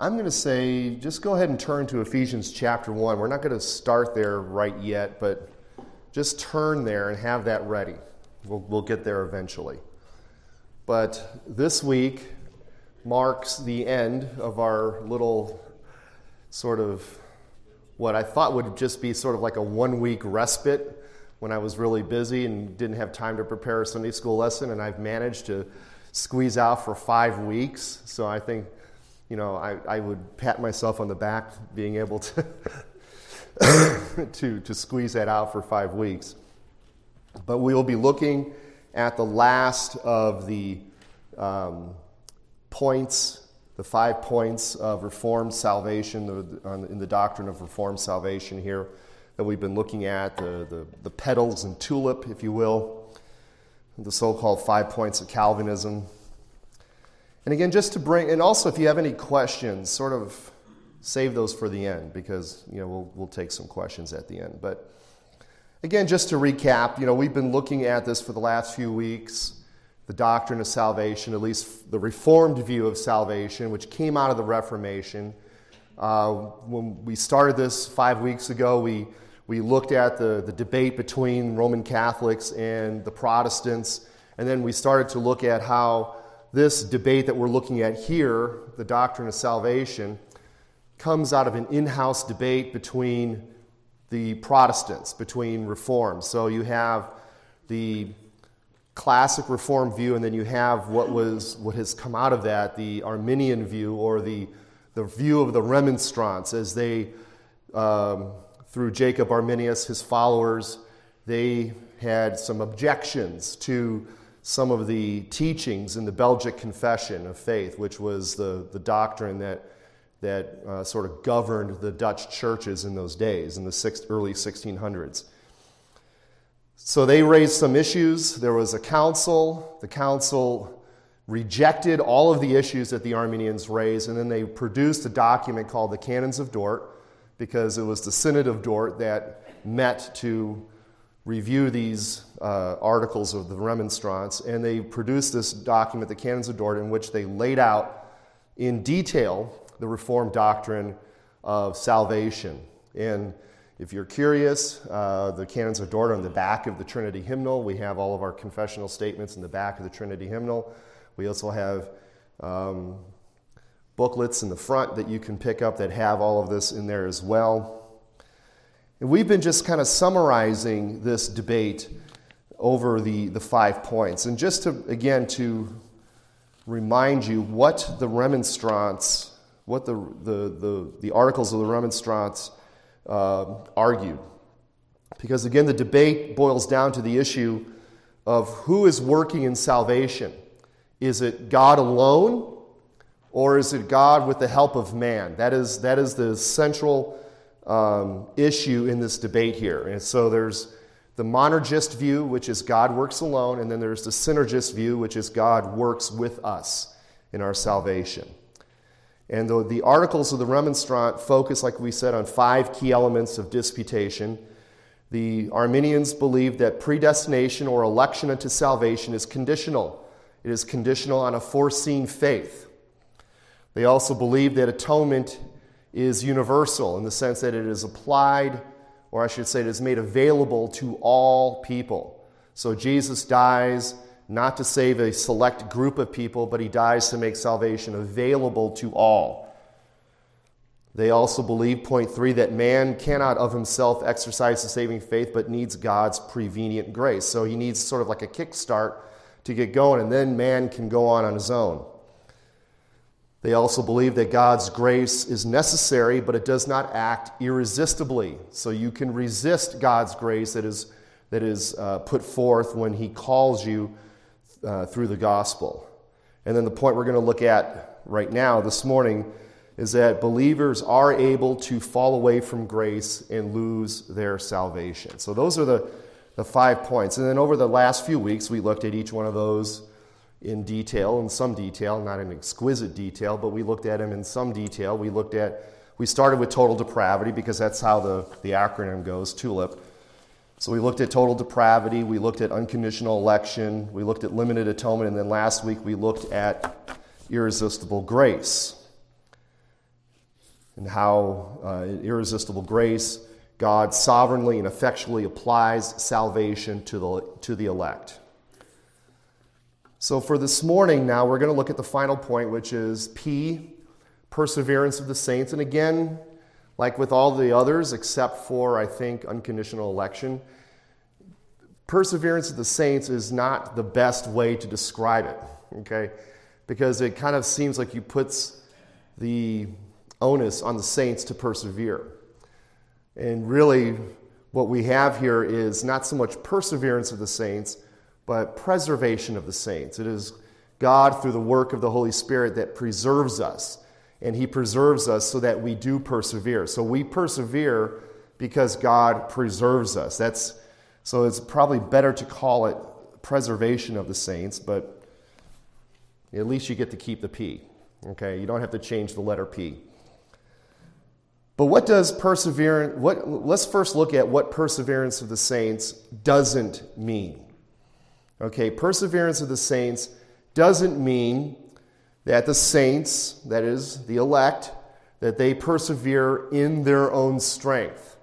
I'm going to say just go ahead and turn to Ephesians chapter 1. We're not going to start there right yet, but just turn there and have that ready. We'll, we'll get there eventually. But this week marks the end of our little sort of what I thought would just be sort of like a one week respite when I was really busy and didn't have time to prepare a Sunday school lesson, and I've managed to squeeze out for five weeks. So I think, you know, I, I would pat myself on the back being able to, to, to squeeze that out for five weeks. But we will be looking at the last of the um, points, the five points of Reformed salvation, in the doctrine of Reformed salvation here that we've been looking at, the, the, the petals and tulip, if you will, the so called five points of Calvinism. And again, just to bring, and also if you have any questions, sort of save those for the end because, you know, we'll, we'll take some questions at the end. But again, just to recap, you know, we've been looking at this for the last few weeks the doctrine of salvation, at least the Reformed view of salvation, which came out of the Reformation. Uh, when we started this five weeks ago, we we looked at the, the debate between Roman Catholics and the Protestants, and then we started to look at how this debate that we're looking at here, the doctrine of salvation, comes out of an in house debate between the Protestants, between reforms. So you have the classic reform view, and then you have what was what has come out of that, the Arminian view or the, the view of the remonstrants as they um, through Jacob Arminius, his followers, they had some objections to some of the teachings in the Belgic Confession of Faith, which was the, the doctrine that, that uh, sort of governed the Dutch churches in those days, in the six, early 1600s. So they raised some issues. There was a council. The council rejected all of the issues that the Arminians raised, and then they produced a document called the Canons of Dort because it was the Synod of Dort that met to review these uh, articles of the remonstrance, and they produced this document, the Canons of Dort, in which they laid out in detail the Reformed doctrine of salvation. And if you're curious, uh, the Canons of Dort are on the back of the Trinity hymnal. We have all of our confessional statements in the back of the Trinity hymnal. We also have um, booklets in the front that you can pick up that have all of this in there as well. And we've been just kind of summarizing this debate over the, the five points. And just to, again, to remind you what the remonstrants, what the, the, the, the articles of the remonstrants uh, argued. Because again, the debate boils down to the issue of who is working in salvation. Is it God alone? Or is it God with the help of man? That is, that is the central um, issue in this debate here. And so there's the monergist view, which is God works alone, and then there's the synergist view, which is God works with us in our salvation. And the, the articles of the remonstrant focus, like we said, on five key elements of disputation. The Arminians believe that predestination or election unto salvation is conditional. It is conditional on a foreseen faith. They also believe that atonement is universal in the sense that it is applied, or I should say, it is made available to all people. So Jesus dies not to save a select group of people, but he dies to make salvation available to all. They also believe, point three, that man cannot of himself exercise the saving faith, but needs God's prevenient grace. So he needs sort of like a kickstart to get going, and then man can go on on his own. They also believe that God's grace is necessary, but it does not act irresistibly. So you can resist God's grace that is, that is uh, put forth when He calls you uh, through the gospel. And then the point we're going to look at right now, this morning, is that believers are able to fall away from grace and lose their salvation. So those are the, the five points. And then over the last few weeks, we looked at each one of those in detail, in some detail, not in exquisite detail, but we looked at him in some detail. We looked at, we started with total depravity because that's how the, the acronym goes, TULIP. So we looked at total depravity, we looked at unconditional election, we looked at limited atonement, and then last week we looked at irresistible grace. and how uh, irresistible grace God sovereignly and effectually applies salvation to the, to the elect. So, for this morning, now we're going to look at the final point, which is P, perseverance of the saints. And again, like with all the others, except for, I think, unconditional election, perseverance of the saints is not the best way to describe it, okay? Because it kind of seems like you puts the onus on the saints to persevere. And really, what we have here is not so much perseverance of the saints, but preservation of the saints. It is God, through the work of the Holy Spirit, that preserves us. And He preserves us so that we do persevere. So we persevere because God preserves us. That's, so it's probably better to call it preservation of the saints, but at least you get to keep the P. Okay? You don't have to change the letter P. But what does perseverance, what, let's first look at what perseverance of the saints doesn't mean. Okay, perseverance of the saints doesn't mean that the saints, that is, the elect, that they persevere in their own strength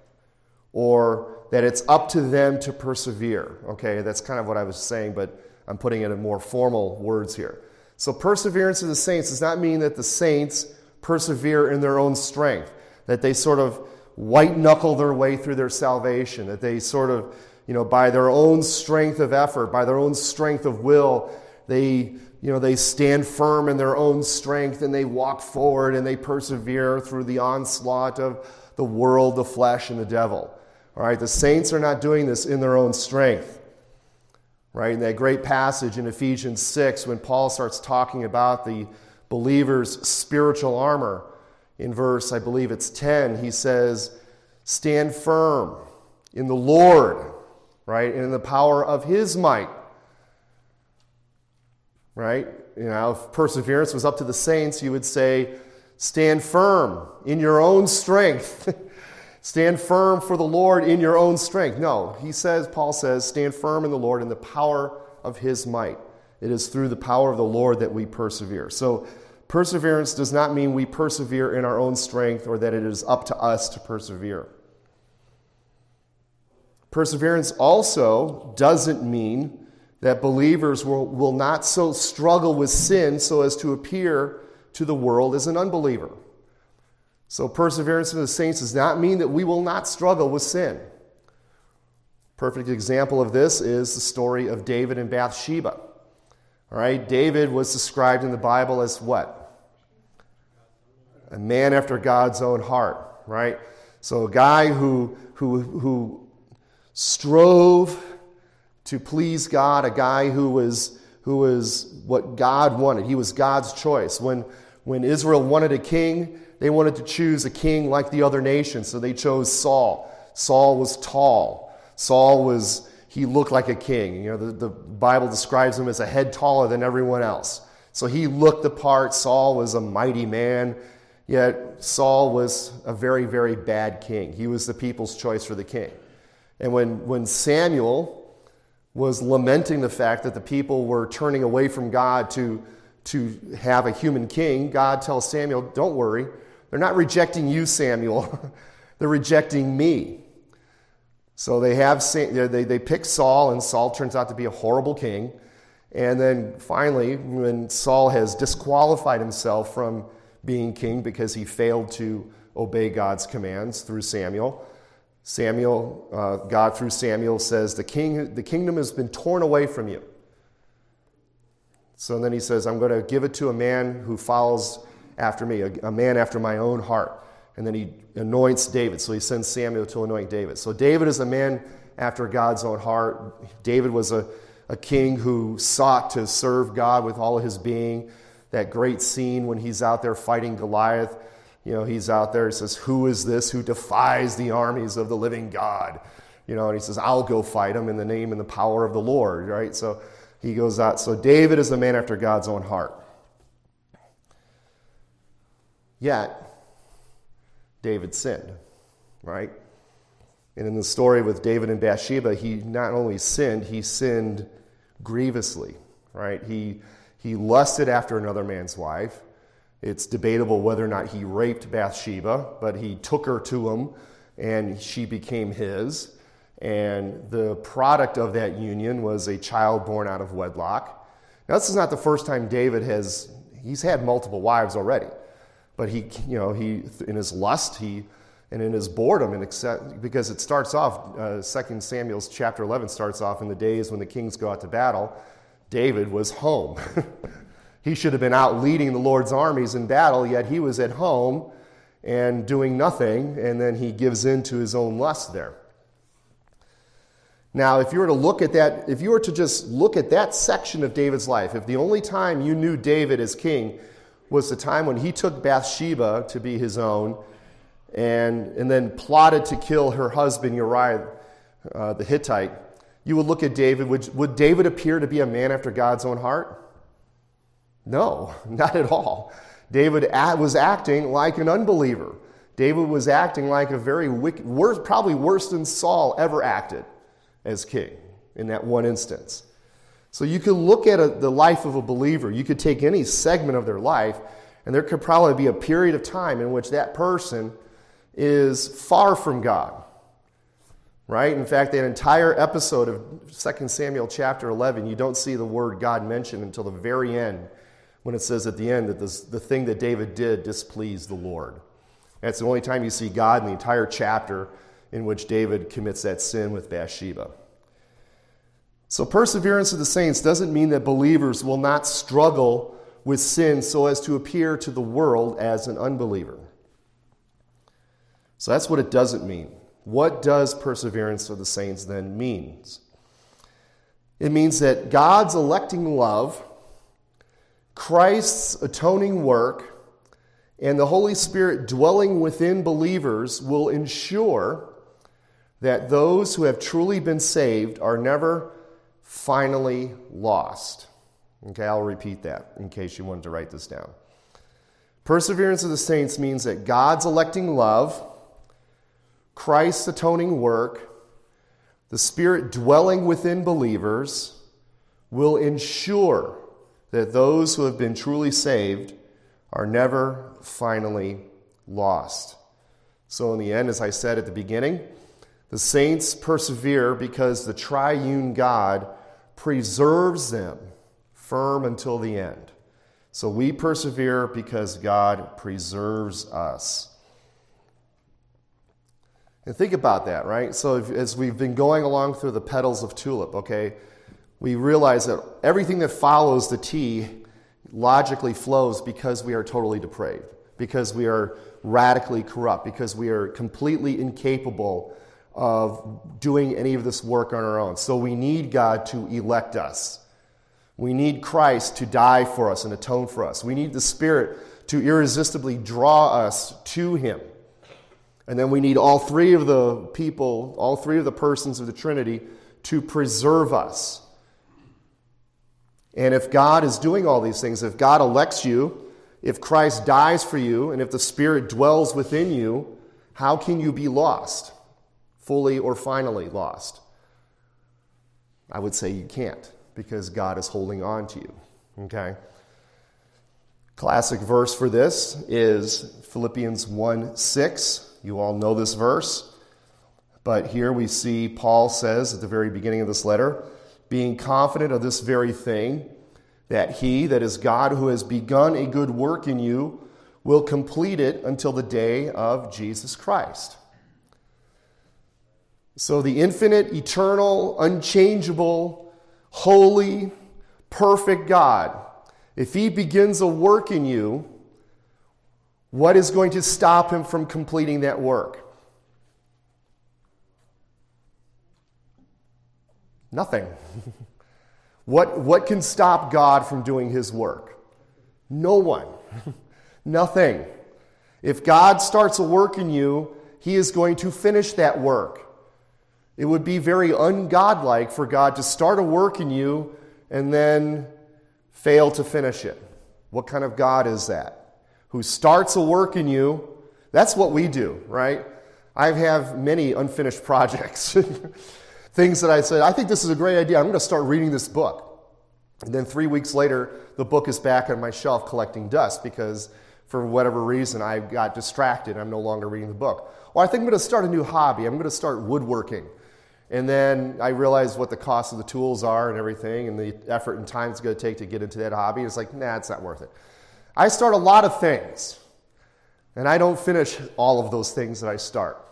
or that it's up to them to persevere. Okay, that's kind of what I was saying, but I'm putting it in more formal words here. So, perseverance of the saints does not mean that the saints persevere in their own strength that they sort of white knuckle their way through their salvation, that they sort of, you know, by their own strength of effort, by their own strength of will, they, you know, they stand firm in their own strength and they walk forward and they persevere through the onslaught of the world, the flesh, and the devil. All right, the saints are not doing this in their own strength. Right, in that great passage in Ephesians 6, when Paul starts talking about the believer's spiritual armor, in verse, I believe it's 10, he says, Stand firm in the Lord, right? And in the power of his might. Right? You know, if perseverance was up to the saints, you would say, Stand firm in your own strength. stand firm for the Lord in your own strength. No, he says, Paul says, stand firm in the Lord in the power of his might. It is through the power of the Lord that we persevere. So Perseverance does not mean we persevere in our own strength or that it is up to us to persevere. Perseverance also doesn't mean that believers will, will not so struggle with sin so as to appear to the world as an unbeliever. So, perseverance of the saints does not mean that we will not struggle with sin. Perfect example of this is the story of David and Bathsheba. All right, David was described in the Bible as what? A man after God's own heart, right? So a guy who, who, who strove to please God, a guy who was, who was what God wanted. He was God's choice. When, when Israel wanted a king, they wanted to choose a king like the other nations, so they chose Saul. Saul was tall. Saul was he looked like a king. You know, the, the Bible describes him as a head taller than everyone else. So he looked the part. Saul was a mighty man, yet Saul was a very, very bad king. He was the people's choice for the king. And when, when Samuel was lamenting the fact that the people were turning away from God to, to have a human king, God tells Samuel, Don't worry. They're not rejecting you, Samuel. They're rejecting me. So they have they, they pick Saul, and Saul turns out to be a horrible king. And then finally, when Saul has disqualified himself from being king because he failed to obey God's commands through Samuel, Samuel, uh, God through Samuel says, the, king, the kingdom has been torn away from you. So then he says, I'm going to give it to a man who follows after me, a, a man after my own heart. And then he anoints David. So he sends Samuel to anoint David. So David is a man after God's own heart. David was a, a king who sought to serve God with all of his being. That great scene when he's out there fighting Goliath. You know, he's out there, he says, Who is this who defies the armies of the living God? You know, and he says, I'll go fight him in the name and the power of the Lord, right? So he goes out. So David is a man after God's own heart. Yet, David sinned, right? And in the story with David and Bathsheba, he not only sinned, he sinned grievously, right? He, he lusted after another man's wife. It's debatable whether or not he raped Bathsheba, but he took her to him and she became his. And the product of that union was a child born out of wedlock. Now, this is not the first time David has, he's had multiple wives already. But he, you know, he, in his lust, he, and in his boredom, and because it starts off, uh, 2 Samuel's chapter 11 starts off in the days when the kings go out to battle. David was home. he should have been out leading the Lord's armies in battle, yet he was at home and doing nothing, and then he gives in to his own lust there. Now, if you were to look at that, if you were to just look at that section of David's life, if the only time you knew David as king was the time when he took Bathsheba to be his own and, and then plotted to kill her husband Uriah uh, the Hittite, you would look at David. Would, would David appear to be a man after God's own heart? No, not at all. David was acting like an unbeliever. David was acting like a very wicked, worse, probably worse than Saul ever acted as king in that one instance. So you could look at a, the life of a believer. You could take any segment of their life, and there could probably be a period of time in which that person is far from God. Right? In fact, that entire episode of 2 Samuel chapter 11, you don't see the word God mentioned until the very end when it says at the end that this, the thing that David did displeased the Lord. That's the only time you see God in the entire chapter in which David commits that sin with Bathsheba. So, perseverance of the saints doesn't mean that believers will not struggle with sin so as to appear to the world as an unbeliever. So, that's what it doesn't mean. What does perseverance of the saints then means? It means that God's electing love, Christ's atoning work, and the Holy Spirit dwelling within believers will ensure that those who have truly been saved are never finally lost. Okay, I'll repeat that in case you wanted to write this down. Perseverance of the saints means that God's electing love, Christ's atoning work, the Spirit dwelling within believers will ensure that those who have been truly saved are never finally lost. So, in the end, as I said at the beginning, the saints persevere because the triune God preserves them firm until the end. So we persevere because God preserves us. And think about that, right? So if, as we've been going along through the petals of tulip, okay, we realize that everything that follows the T logically flows because we are totally depraved, because we are radically corrupt, because we are completely incapable of doing any of this work on our own. So we need God to elect us. We need Christ to die for us and atone for us. We need the Spirit to irresistibly draw us to Him. And then we need all three of the people, all three of the persons of the Trinity to preserve us. And if God is doing all these things, if God elects you, if Christ dies for you, and if the Spirit dwells within you, how can you be lost? fully or finally lost? I would say you can't because God is holding on to you. Okay? Classic verse for this is Philippians 1 6. You all know this verse. But here we see Paul says at the very beginning of this letter, being confident of this very thing, that he, that is God, who has begun a good work in you, will complete it until the day of Jesus Christ. So, the infinite, eternal, unchangeable, holy, perfect God, if He begins a work in you, what is going to stop Him from completing that work? Nothing. what, what can stop God from doing His work? No one. Nothing. If God starts a work in you, He is going to finish that work. It would be very ungodlike for God to start a work in you and then fail to finish it. What kind of God is that? Who starts a work in you? That's what we do, right? I have many unfinished projects. Things that I said, I think this is a great idea. I'm going to start reading this book. And then three weeks later, the book is back on my shelf collecting dust because for whatever reason, I got distracted. I'm no longer reading the book. Or I think I'm going to start a new hobby. I'm going to start woodworking. And then I realized what the cost of the tools are and everything, and the effort and time it's going to take to get into that hobby. It's like, nah, it's not worth it. I start a lot of things, and I don't finish all of those things that I start.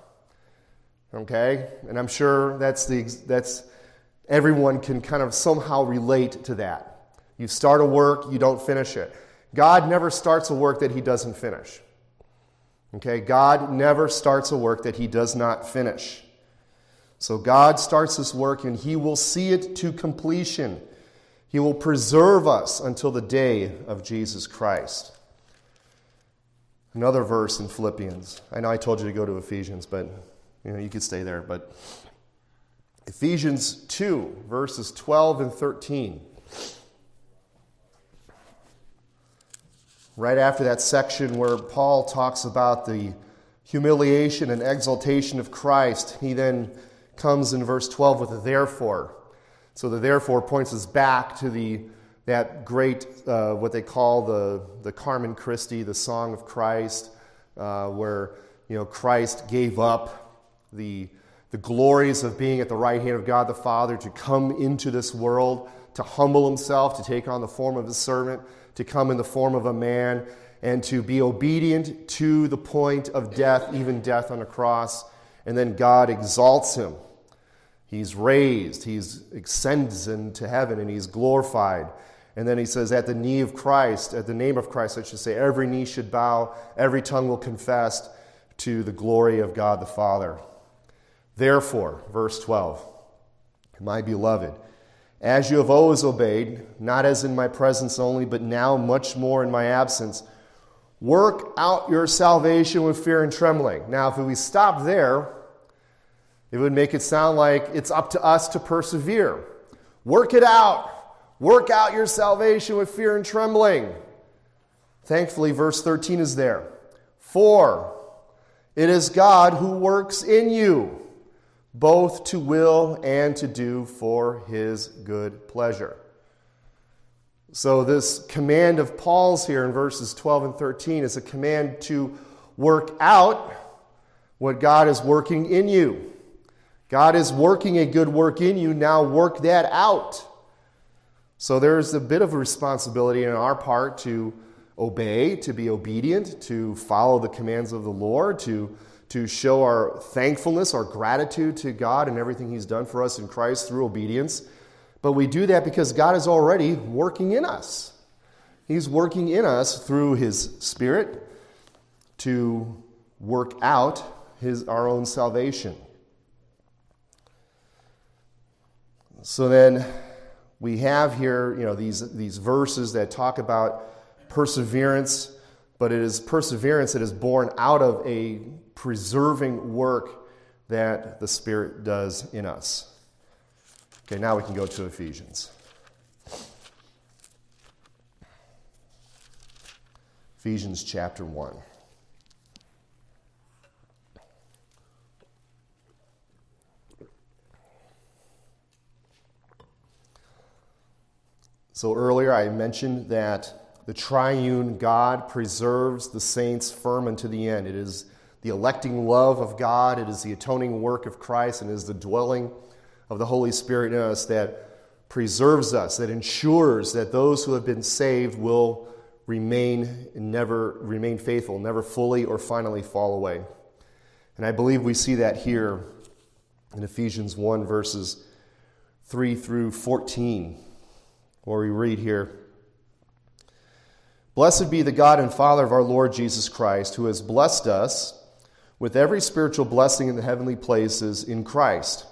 Okay? And I'm sure that's the that's everyone can kind of somehow relate to that. You start a work, you don't finish it. God never starts a work that he doesn't finish. Okay? God never starts a work that he does not finish. So God starts this work and he will see it to completion. He will preserve us until the day of Jesus Christ. Another verse in Philippians. I know I told you to go to Ephesians, but you know, you could stay there, but Ephesians 2 verses 12 and 13. right after that section where Paul talks about the humiliation and exaltation of Christ, he then comes in verse 12 with a therefore. So the therefore points us back to the that great uh, what they call the the Carmen Christi, the song of Christ, uh, where you know Christ gave up the the glories of being at the right hand of God the Father to come into this world, to humble himself, to take on the form of a servant to come in the form of a man and to be obedient to the point of death, even death on a cross. And then God exalts him. He's raised, he ascends into heaven, and he's glorified. And then he says, At the knee of Christ, at the name of Christ, I should say, every knee should bow, every tongue will confess to the glory of God the Father. Therefore, verse 12, my beloved, as you have always obeyed, not as in my presence only, but now much more in my absence, work out your salvation with fear and trembling. Now, if we stop there, it would make it sound like it's up to us to persevere. Work it out. Work out your salvation with fear and trembling. Thankfully, verse 13 is there. For it is God who works in you both to will and to do for his good pleasure. So, this command of Paul's here in verses 12 and 13 is a command to work out what God is working in you. God is working a good work in you, now work that out. So, there's a bit of a responsibility on our part to obey, to be obedient, to follow the commands of the Lord, to to show our thankfulness, our gratitude to God and everything He's done for us in Christ through obedience. But we do that because God is already working in us. He's working in us through His Spirit to work out his, our own salvation. So then we have here, you know, these, these verses that talk about perseverance, but it is perseverance that is born out of a preserving work that the Spirit does in us. Okay, now we can go to Ephesians. Ephesians chapter 1. So earlier I mentioned that the triune God preserves the saints firm unto the end. It is the electing love of God, it is the atoning work of Christ, and it is the dwelling of the Holy Spirit in us that preserves us, that ensures that those who have been saved will remain never remain faithful, never fully or finally fall away. And I believe we see that here in Ephesians 1 verses 3 through 14, where we read here Blessed be the God and Father of our Lord Jesus Christ, who has blessed us with every spiritual blessing in the heavenly places in Christ,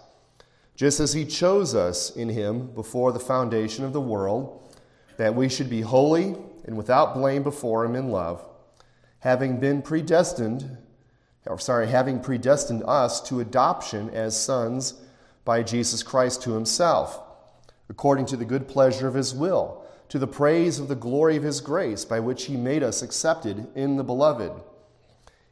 just as He chose us in Him before the foundation of the world, that we should be holy and without blame before Him in love, having been predestined, or sorry, having predestined us to adoption as sons by Jesus Christ to Himself, according to the good pleasure of His will, to the praise of the glory of His grace, by which He made us accepted in the Beloved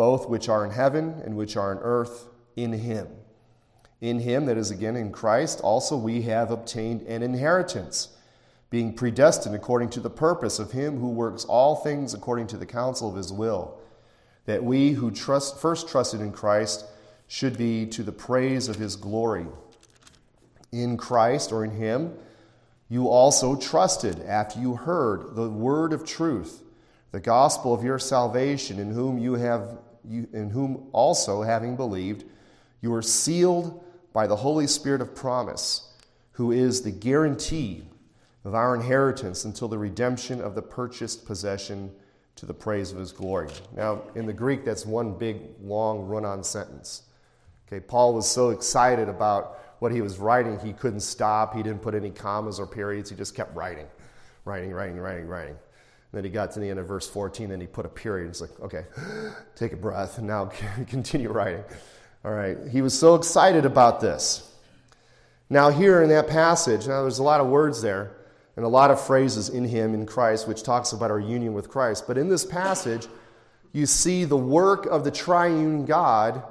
both which are in heaven and which are in earth, in him. In him, that is again in Christ, also we have obtained an inheritance, being predestined according to the purpose of him who works all things according to the counsel of his will, that we who trust, first trusted in Christ should be to the praise of his glory. In Christ or in him, you also trusted after you heard the word of truth, the gospel of your salvation, in whom you have you, in whom also having believed, you are sealed by the Holy Spirit of promise, who is the guarantee of our inheritance until the redemption of the purchased possession to the praise of his glory. Now, in the Greek, that's one big, long, run on sentence. Okay, Paul was so excited about what he was writing, he couldn't stop. He didn't put any commas or periods. He just kept writing, writing, writing, writing, writing. And then he got to the end of verse 14, and he put a period. It's like, okay, take a breath, and now continue writing. All right. He was so excited about this. Now, here in that passage, now there's a lot of words there and a lot of phrases in him, in Christ, which talks about our union with Christ. But in this passage, you see the work of the triune God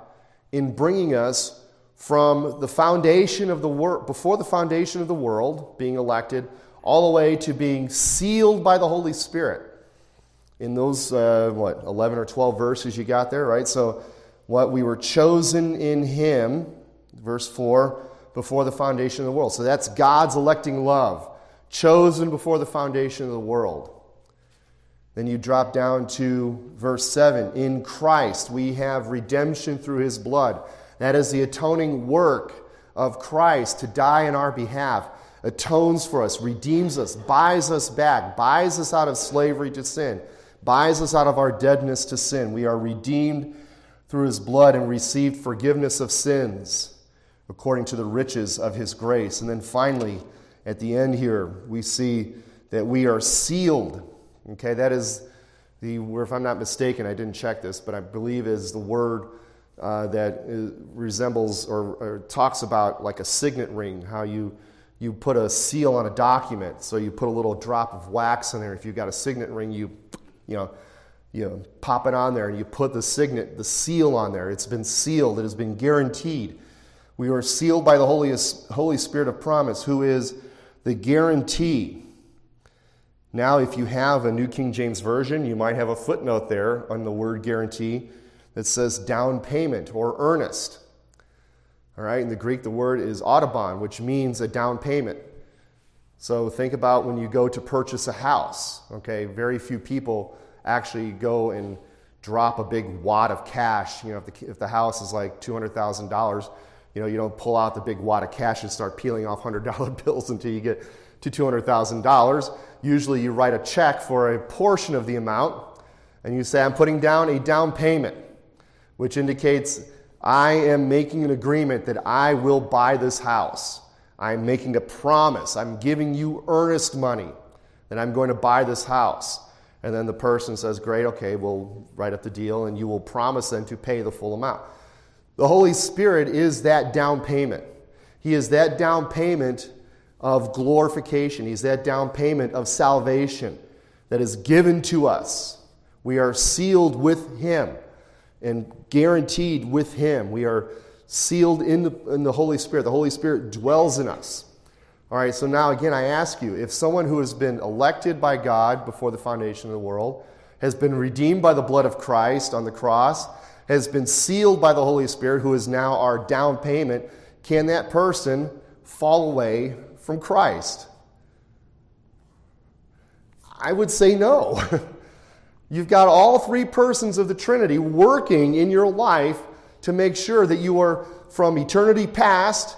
in bringing us from the foundation of the world, before the foundation of the world, being elected, all the way to being sealed by the Holy Spirit. In those, uh, what, 11 or 12 verses you got there, right? So, what we were chosen in Him, verse 4, before the foundation of the world. So that's God's electing love, chosen before the foundation of the world. Then you drop down to verse 7. In Christ we have redemption through His blood. That is the atoning work of Christ to die in our behalf, atones for us, redeems us, buys us back, buys us out of slavery to sin, buys us out of our deadness to sin. We are redeemed through his blood and received forgiveness of sins according to the riches of his grace. And then finally, at the end here, we see that we are sealed. Okay, that is the, if I'm not mistaken, I didn't check this, but I believe is the word uh, that is, resembles or, or, talks about like a signet ring, how you, you put a seal on a document. So you put a little drop of wax in there. If you've got a signet ring, you, you know, you know, pop it on there and you put the signet, the seal on there. It's been sealed, it has been guaranteed. We are sealed by the Holy, Holy Spirit of promise, who is the guarantee. Now, if you have a New King James Version, you might have a footnote there on the word guarantee that says down payment or earnest. All right, in the Greek, the word is arrabon, which means a down payment. So think about when you go to purchase a house. Okay, very few people actually go and drop a big wad of cash. You know, if the, if the house is like $200,000, you know, you don't pull out the big wad of cash and start peeling off $100 bills until you get to $200,000. Usually you write a check for a portion of the amount and you say, I'm putting down a down payment, which indicates I am making an agreement that I will buy this house. I'm making a promise. I'm giving you earnest money that I'm going to buy this house. And then the person says, Great, okay, we'll write up the deal, and you will promise then to pay the full amount. The Holy Spirit is that down payment. He is that down payment of glorification. He's that down payment of salvation that is given to us. We are sealed with Him and guaranteed with Him. We are sealed in the, in the Holy Spirit. The Holy Spirit dwells in us. All right, so now again, I ask you if someone who has been elected by God before the foundation of the world, has been redeemed by the blood of Christ on the cross, has been sealed by the Holy Spirit, who is now our down payment, can that person fall away from Christ? I would say no. You've got all three persons of the Trinity working in your life to make sure that you are from eternity past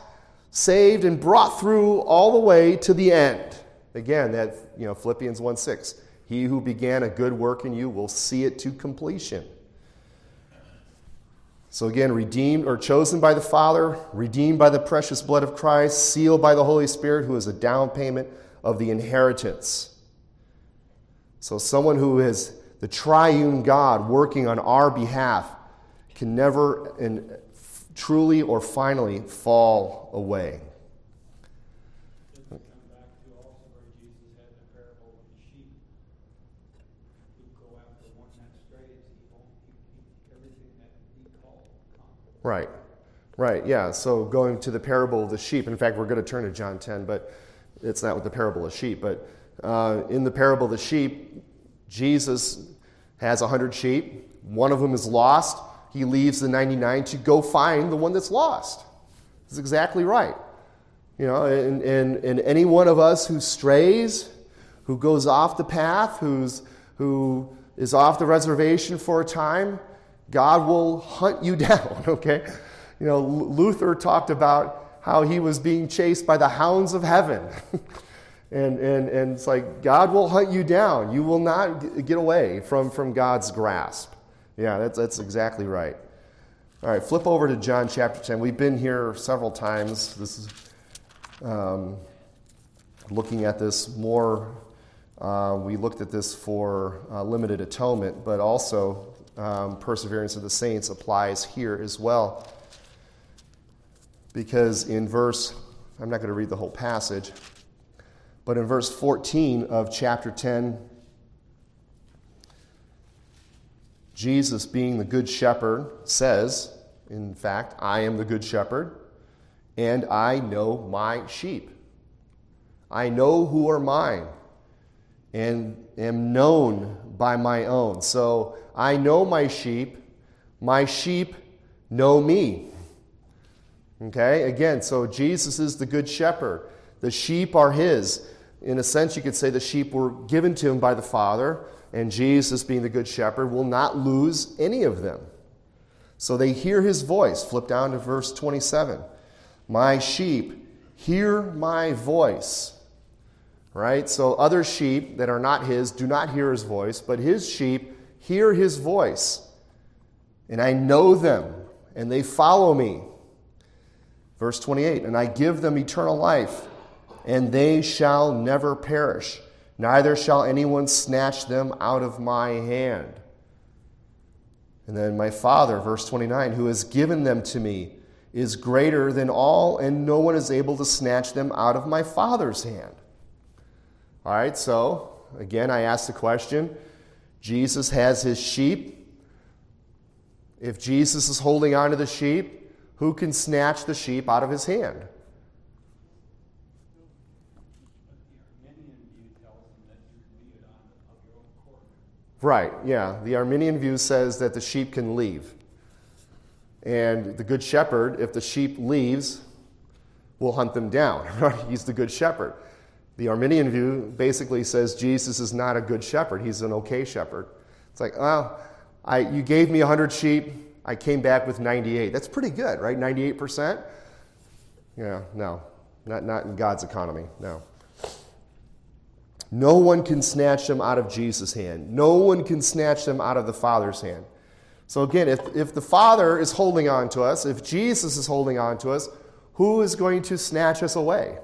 saved and brought through all the way to the end. Again, that you know Philippians 1 6. He who began a good work in you will see it to completion. So again, redeemed or chosen by the Father, redeemed by the precious blood of Christ, sealed by the Holy Spirit, who is a down payment of the inheritance. So someone who has the triune God working on our behalf, can never and truly or finally fall away. Right. Right, yeah. So going to the parable of the sheep. In fact, we're going to turn to John 10, but it's not with the parable of sheep. But uh, in the parable of the sheep, Jesus has 100 sheep. One of them is lost. He leaves the 99 to go find the one that's lost. That's exactly right. You know, and, and, and any one of us who strays, who goes off the path, who's, who is off the reservation for a time, God will hunt you down, okay? You know, Luther talked about how he was being chased by the hounds of heaven. and, and, and it's like, God will hunt you down. You will not get away from, from God's grasp. Yeah, that's, that's exactly right. All right, flip over to John chapter 10. We've been here several times. This is um, looking at this more. Uh, we looked at this for uh, limited atonement, but also um, perseverance of the saints applies here as well. Because in verse, I'm not going to read the whole passage, but in verse 14 of chapter 10, Jesus, being the good shepherd, says, in fact, I am the good shepherd, and I know my sheep. I know who are mine, and am known by my own. So I know my sheep, my sheep know me. Okay, again, so Jesus is the good shepherd. The sheep are his. In a sense, you could say the sheep were given to him by the Father, and Jesus, being the good shepherd, will not lose any of them. So they hear his voice. Flip down to verse 27. My sheep hear my voice. Right? So other sheep that are not his do not hear his voice, but his sheep hear his voice, and I know them, and they follow me. Verse 28 And I give them eternal life, and they shall never perish, neither shall anyone snatch them out of my hand. And then my Father, verse 29, who has given them to me, is greater than all, and no one is able to snatch them out of my Father's hand. All right, so again, I ask the question Jesus has his sheep. If Jesus is holding on to the sheep, who can snatch the sheep out of his hand? Right, yeah. The Arminian view says that the sheep can leave. And the good shepherd, if the sheep leaves, will hunt them down. He's the good shepherd. The Arminian view basically says Jesus is not a good shepherd, he's an okay shepherd. It's like, well, I, you gave me 100 sheep, I came back with 98. That's pretty good, right? 98%? Yeah, no, not, not in God's economy, no. No one can snatch them out of Jesus' hand. No one can snatch them out of the Father's hand. So, again, if, if the Father is holding on to us, if Jesus is holding on to us, who is going to snatch us away?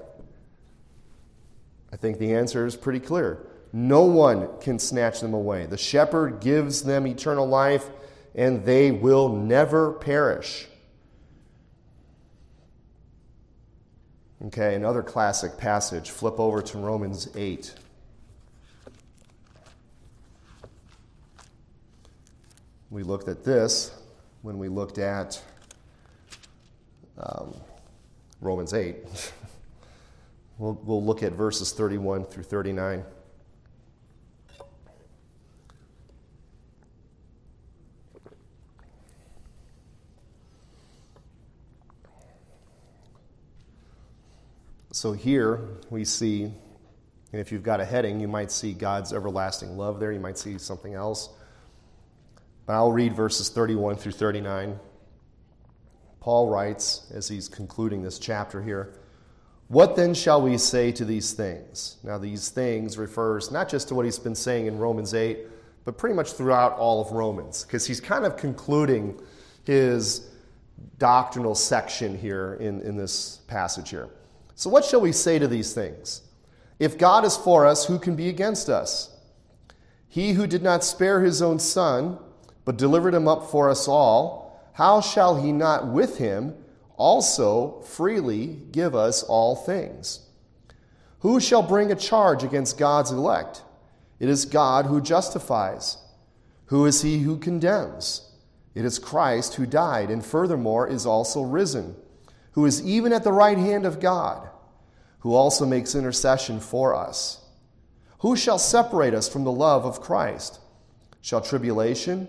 I think the answer is pretty clear. No one can snatch them away. The shepherd gives them eternal life, and they will never perish. Okay, another classic passage. Flip over to Romans 8. We looked at this when we looked at um, Romans 8. We'll, we'll look at verses 31 through 39. So here we see, and if you've got a heading, you might see God's everlasting love there. You might see something else. But I'll read verses 31 through 39. Paul writes, as he's concluding this chapter here, what then shall we say to these things? Now, these things refers not just to what he's been saying in Romans 8, but pretty much throughout all of Romans, because he's kind of concluding his doctrinal section here in, in this passage here. So, what shall we say to these things? If God is for us, who can be against us? He who did not spare his own son, but delivered him up for us all, how shall he not with him also freely give us all things? Who shall bring a charge against God's elect? It is God who justifies. Who is he who condemns? It is Christ who died, and furthermore is also risen, who is even at the right hand of God, who also makes intercession for us. Who shall separate us from the love of Christ? Shall tribulation,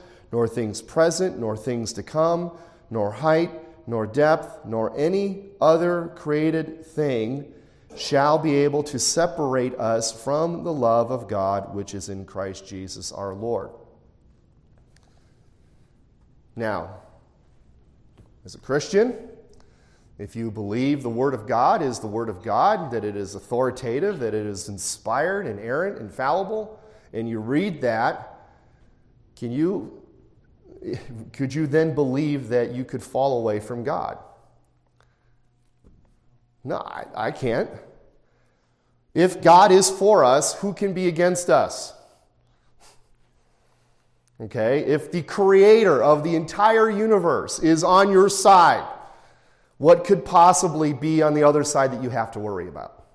nor things present, nor things to come, nor height, nor depth, nor any other created thing shall be able to separate us from the love of God which is in Christ Jesus our Lord. Now, as a Christian, if you believe the Word of God is the Word of God, that it is authoritative, that it is inspired, inerrant, infallible, and you read that, can you could you then believe that you could fall away from God? No, I, I can't. If God is for us, who can be against us? Okay, if the creator of the entire universe is on your side, what could possibly be on the other side that you have to worry about?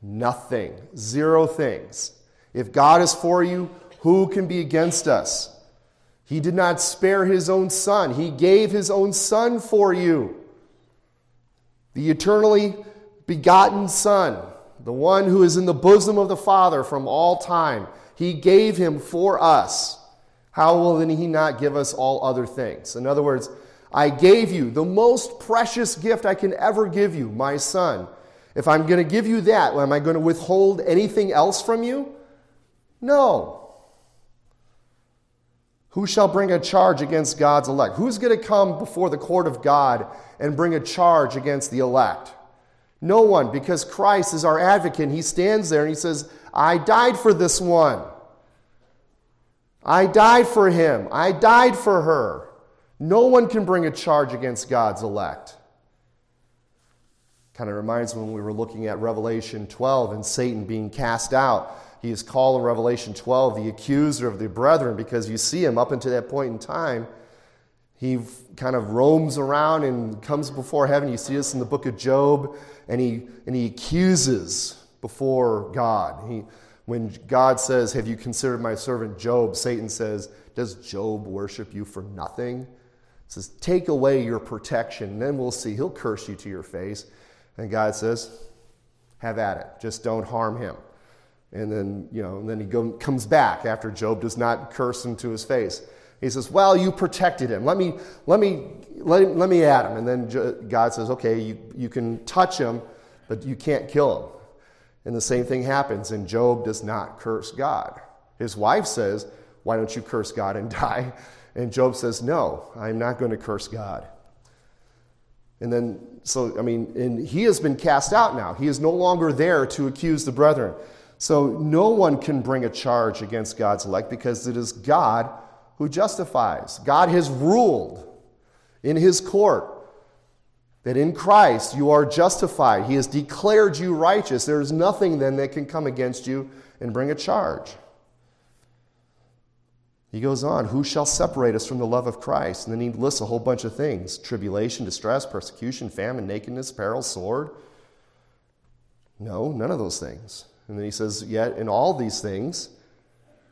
Nothing. Zero things. If God is for you, who can be against us? He did not spare his own son, he gave his own son for you. The eternally begotten Son, the one who is in the bosom of the Father from all time, he gave him for us. How will then he not give us all other things? In other words, I gave you the most precious gift I can ever give you, my son. If I'm going to give you that, am I going to withhold anything else from you? No. Who shall bring a charge against God's elect? Who's going to come before the court of God and bring a charge against the elect? No one, because Christ is our advocate. He stands there and he says, I died for this one. I died for him. I died for her. No one can bring a charge against God's elect. Kind of reminds me when we were looking at Revelation 12 and Satan being cast out. He is called in Revelation 12 the accuser of the brethren because you see him up until that point in time. He kind of roams around and comes before heaven. You see this in the book of Job, and he, and he accuses before God. He, when God says, Have you considered my servant Job? Satan says, Does Job worship you for nothing? He says, Take away your protection, and then we'll see. He'll curse you to your face. And God says, Have at it. Just don't harm him. And then, you know, and then he go, comes back after Job does not curse him to his face. He says, Well, you protected him. Let me, let me, let, let me at him. And then God says, Okay, you, you can touch him, but you can't kill him. And the same thing happens, and Job does not curse God. His wife says, Why don't you curse God and die? And Job says, No, I'm not going to curse God. And then, so, I mean, and he has been cast out now. He is no longer there to accuse the brethren. So no one can bring a charge against God's elect because it is God who justifies. God has ruled in his court that in Christ you are justified. He has declared you righteous. There is nothing then that can come against you and bring a charge. He goes on, Who shall separate us from the love of Christ? And then he lists a whole bunch of things tribulation, distress, persecution, famine, nakedness, peril, sword. No, none of those things. And then he says, Yet in all these things,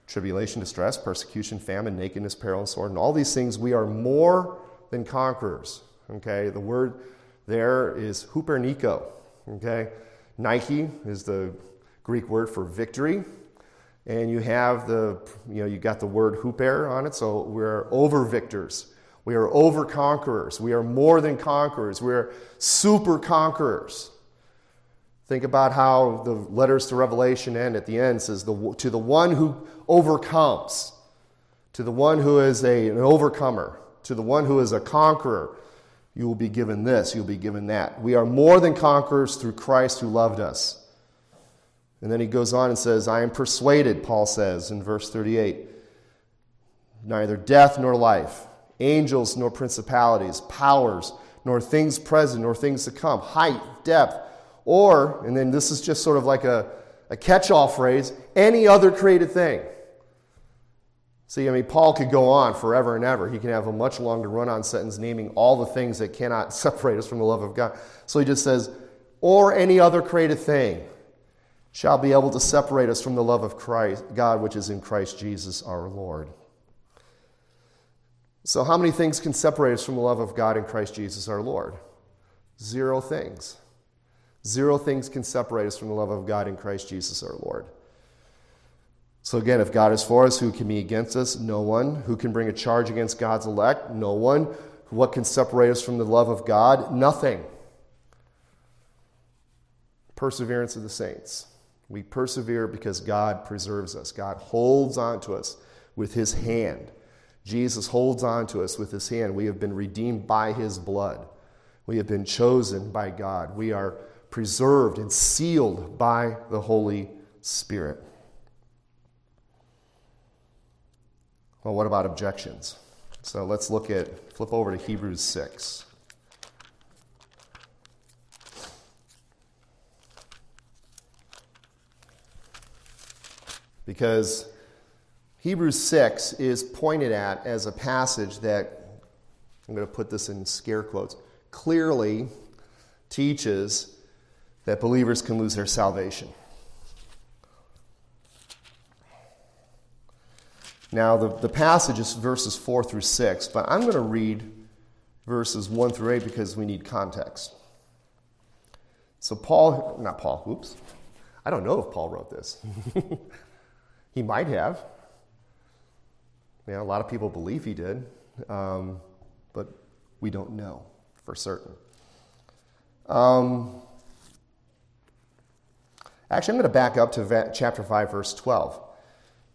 tribulation, distress, persecution, famine, nakedness, peril, and sword, and all these things, we are more than conquerors. Okay, the word there is hupernico. Okay, Nike is the Greek word for victory. And you have the, you know, you got the word hooper on it, so we're over victors. We are over conquerors. We are more than conquerors. We're super conquerors. Think about how the letters to Revelation end at the end says, the, To the one who overcomes. To the one who is a, an overcomer, to the one who is a conqueror, you will be given this, you'll be given that. We are more than conquerors through Christ who loved us. And then he goes on and says, I am persuaded, Paul says in verse 38, neither death nor life, angels nor principalities, powers, nor things present nor things to come, height, depth, or, and then this is just sort of like a, a catch all phrase, any other created thing. See, I mean, Paul could go on forever and ever. He can have a much longer run on sentence naming all the things that cannot separate us from the love of God. So he just says, or any other created thing shall be able to separate us from the love of Christ, God, which is in Christ Jesus our Lord. So, how many things can separate us from the love of God in Christ Jesus our Lord? Zero things. Zero things can separate us from the love of God in Christ Jesus our Lord. So, again, if God is for us, who can be against us? No one. Who can bring a charge against God's elect? No one. What can separate us from the love of God? Nothing. Perseverance of the saints. We persevere because God preserves us. God holds on to us with his hand. Jesus holds on to us with his hand. We have been redeemed by his blood. We have been chosen by God. We are preserved and sealed by the Holy Spirit. Well, what about objections? So let's look at, flip over to Hebrews 6. Because Hebrews 6 is pointed at as a passage that, I'm going to put this in scare quotes, clearly teaches that believers can lose their salvation. Now, the, the passage is verses 4 through 6, but I'm going to read verses 1 through 8 because we need context. So, Paul, not Paul, oops. I don't know if Paul wrote this. he might have. Yeah, a lot of people believe he did, um, but we don't know for certain. Um, actually, I'm going to back up to chapter 5, verse 12.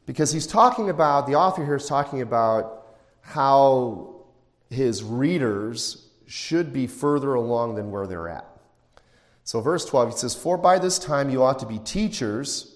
Because he's talking about, the author here is talking about how his readers should be further along than where they're at. So, verse 12, he says, For by this time you ought to be teachers.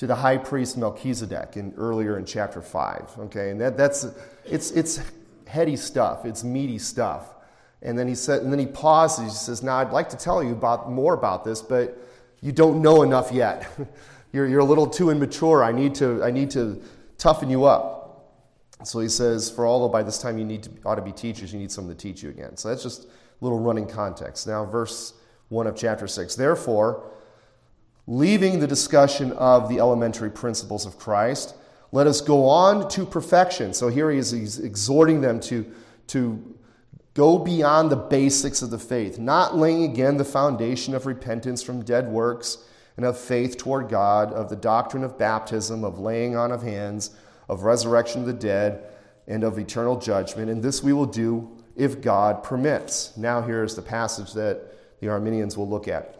to the high priest Melchizedek in, earlier in chapter 5. Okay, and that, that's, it's, it's heady stuff, it's meaty stuff. And then he said, and then he pauses. He says, "Now I'd like to tell you about more about this, but you don't know enough yet. you're, you're a little too immature. I need to, I need to toughen you up. So he says, for although by this time you need to, ought to be teachers, you need someone to teach you again. So that's just a little running context. Now, verse 1 of chapter 6. Therefore, leaving the discussion of the elementary principles of Christ, let us go on to perfection. So here he is he's exhorting them to, to Go beyond the basics of the faith, not laying again the foundation of repentance from dead works and of faith toward God, of the doctrine of baptism, of laying on of hands, of resurrection of the dead, and of eternal judgment. And this we will do if God permits. Now, here is the passage that the Arminians will look at.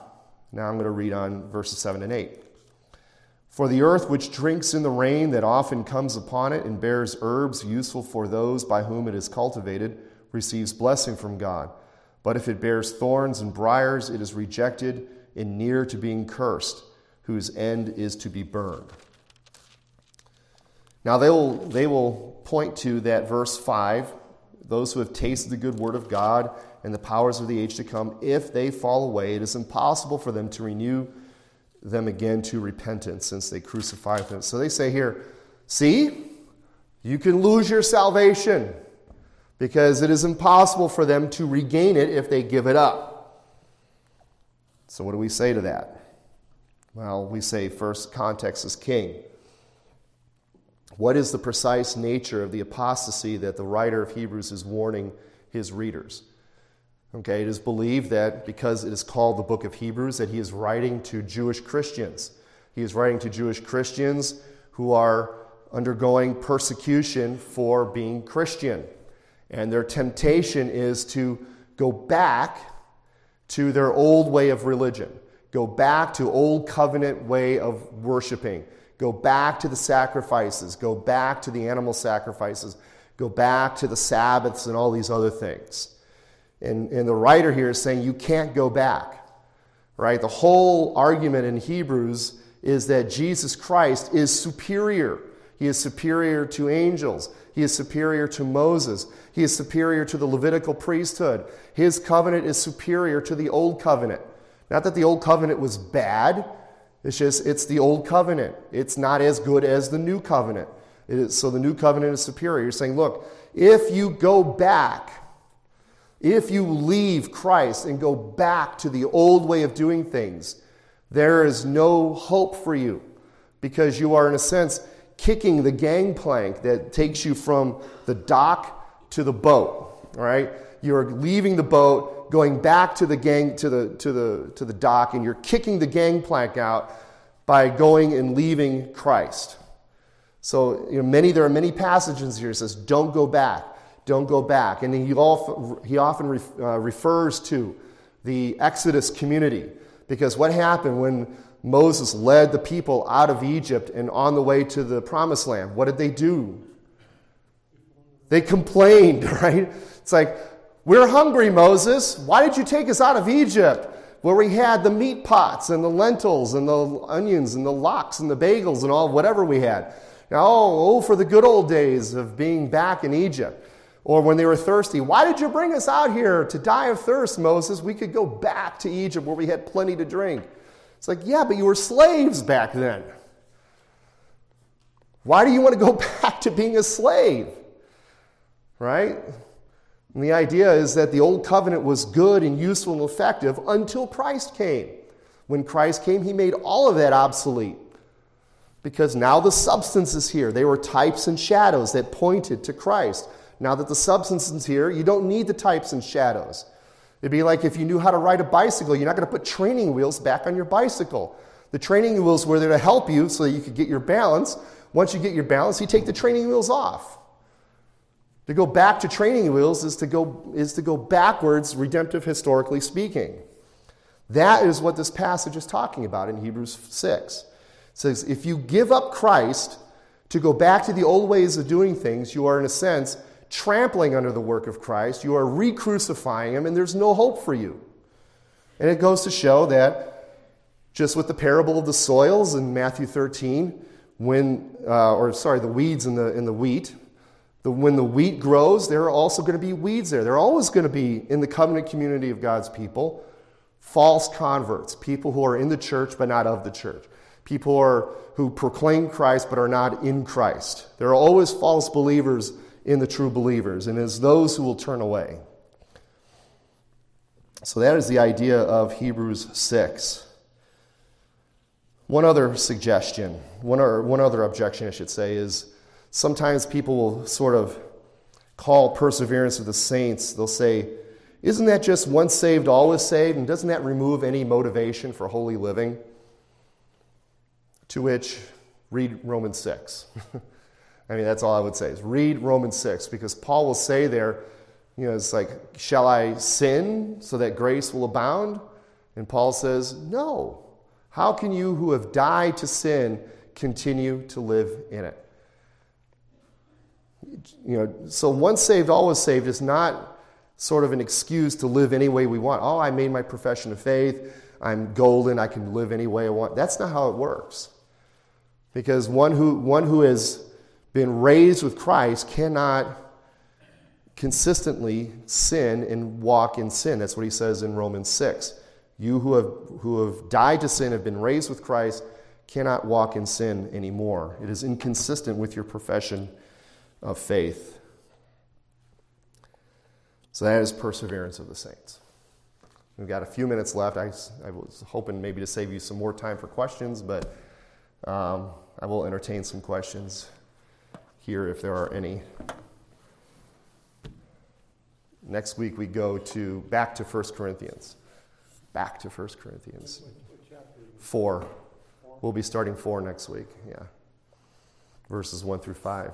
Now I'm going to read on verses 7 and 8. For the earth which drinks in the rain that often comes upon it and bears herbs useful for those by whom it is cultivated receives blessing from God. But if it bears thorns and briers, it is rejected and near to being cursed, whose end is to be burned. Now they will, they will point to that verse 5 those who have tasted the good word of God and the powers of the age to come, if they fall away, it is impossible for them to renew them again to repentance since they crucified them. So they say here, see, you can lose your salvation because it is impossible for them to regain it if they give it up. So, what do we say to that? Well, we say first, context is king. What is the precise nature of the apostasy that the writer of Hebrews is warning his readers? Okay, it is believed that because it is called the book of Hebrews, that he is writing to Jewish Christians. He is writing to Jewish Christians who are undergoing persecution for being Christian. And their temptation is to go back to their old way of religion, go back to old covenant way of worshiping, go back to the sacrifices, go back to the animal sacrifices, go back to the Sabbaths and all these other things. And, and the writer here is saying you can't go back, right? The whole argument in Hebrews is that Jesus Christ is superior. He is superior to angels. He is superior to Moses. He is superior to the Levitical priesthood. His covenant is superior to the old covenant. Not that the old covenant was bad, it's just it's the old covenant. It's not as good as the new covenant. so the new covenant is superior. You're saying, look, if you go back if you leave Christ and go back to the old way of doing things, there is no hope for you because you are, in a sense, kicking the gangplank that takes you from the dock to the boat. Right? You're leaving the boat, going back to the gang to the to the to the dock, and you're kicking the gangplank out by going and leaving Christ. So you know, many there are many passages here that says, "Don't go back." don't go back. And he, often, he often uh, refers to the Exodus community because what happened when Moses led the people out of Egypt and on the way to the promised land? What did they do? They complained, right? It's like, we're hungry, Moses. Why did you take us out of Egypt? Where we had the meat pots and the lentils and the onions and the lox and the bagels and all whatever we had. Oh, oh, for the good old days of being back in Egypt. Or when they were thirsty, why did you bring us out here to die of thirst, Moses? We could go back to Egypt where we had plenty to drink. It's like, yeah, but you were slaves back then. Why do you want to go back to being a slave? Right? And the idea is that the old covenant was good and useful and effective until Christ came. When Christ came, he made all of that obsolete. Because now the substance is here. They were types and shadows that pointed to Christ. Now that the substance is here, you don't need the types and shadows. It'd be like if you knew how to ride a bicycle, you're not going to put training wheels back on your bicycle. The training wheels were there to help you so that you could get your balance. Once you get your balance, you take the training wheels off. To go back to training wheels is to go, is to go backwards, redemptive historically speaking. That is what this passage is talking about in Hebrews 6. It says, if you give up Christ to go back to the old ways of doing things, you are, in a sense, trampling under the work of Christ. You are re crucifying him, and there's no hope for you. And it goes to show that just with the parable of the soils in Matthew 13, when, uh, or sorry, the weeds in the, in the wheat, the, when the wheat grows, there are also going to be weeds there. There are always going to be, in the covenant community of God's people, false converts, people who are in the church but not of the church, people who, are, who proclaim Christ but are not in Christ. There are always false believers in the true believers, and as those who will turn away. So that is the idea of Hebrews 6. One other suggestion, one, or, one other objection, I should say, is sometimes people will sort of call perseverance of the saints, they'll say, Isn't that just once saved, always saved? And doesn't that remove any motivation for holy living? To which, read Romans 6. I mean, that's all I would say is read Romans 6 because Paul will say there, you know, it's like, shall I sin so that grace will abound? And Paul says, no. How can you who have died to sin continue to live in it? You know, so once saved, always saved is not sort of an excuse to live any way we want. Oh, I made my profession of faith. I'm golden. I can live any way I want. That's not how it works. Because one who, one who has been raised with Christ cannot consistently sin and walk in sin. That's what he says in Romans 6. You who have, who have died to sin, have been raised with Christ, cannot walk in sin anymore. It is inconsistent with your profession of faith. So that is perseverance of the saints. We've got a few minutes left. I, I was hoping maybe to save you some more time for questions, but um, I will entertain some questions here if there are any. Next week we go to back to 1 Corinthians. Back to 1 Corinthians. 4. We'll be starting 4 next week, yeah. Verses 1 through 5.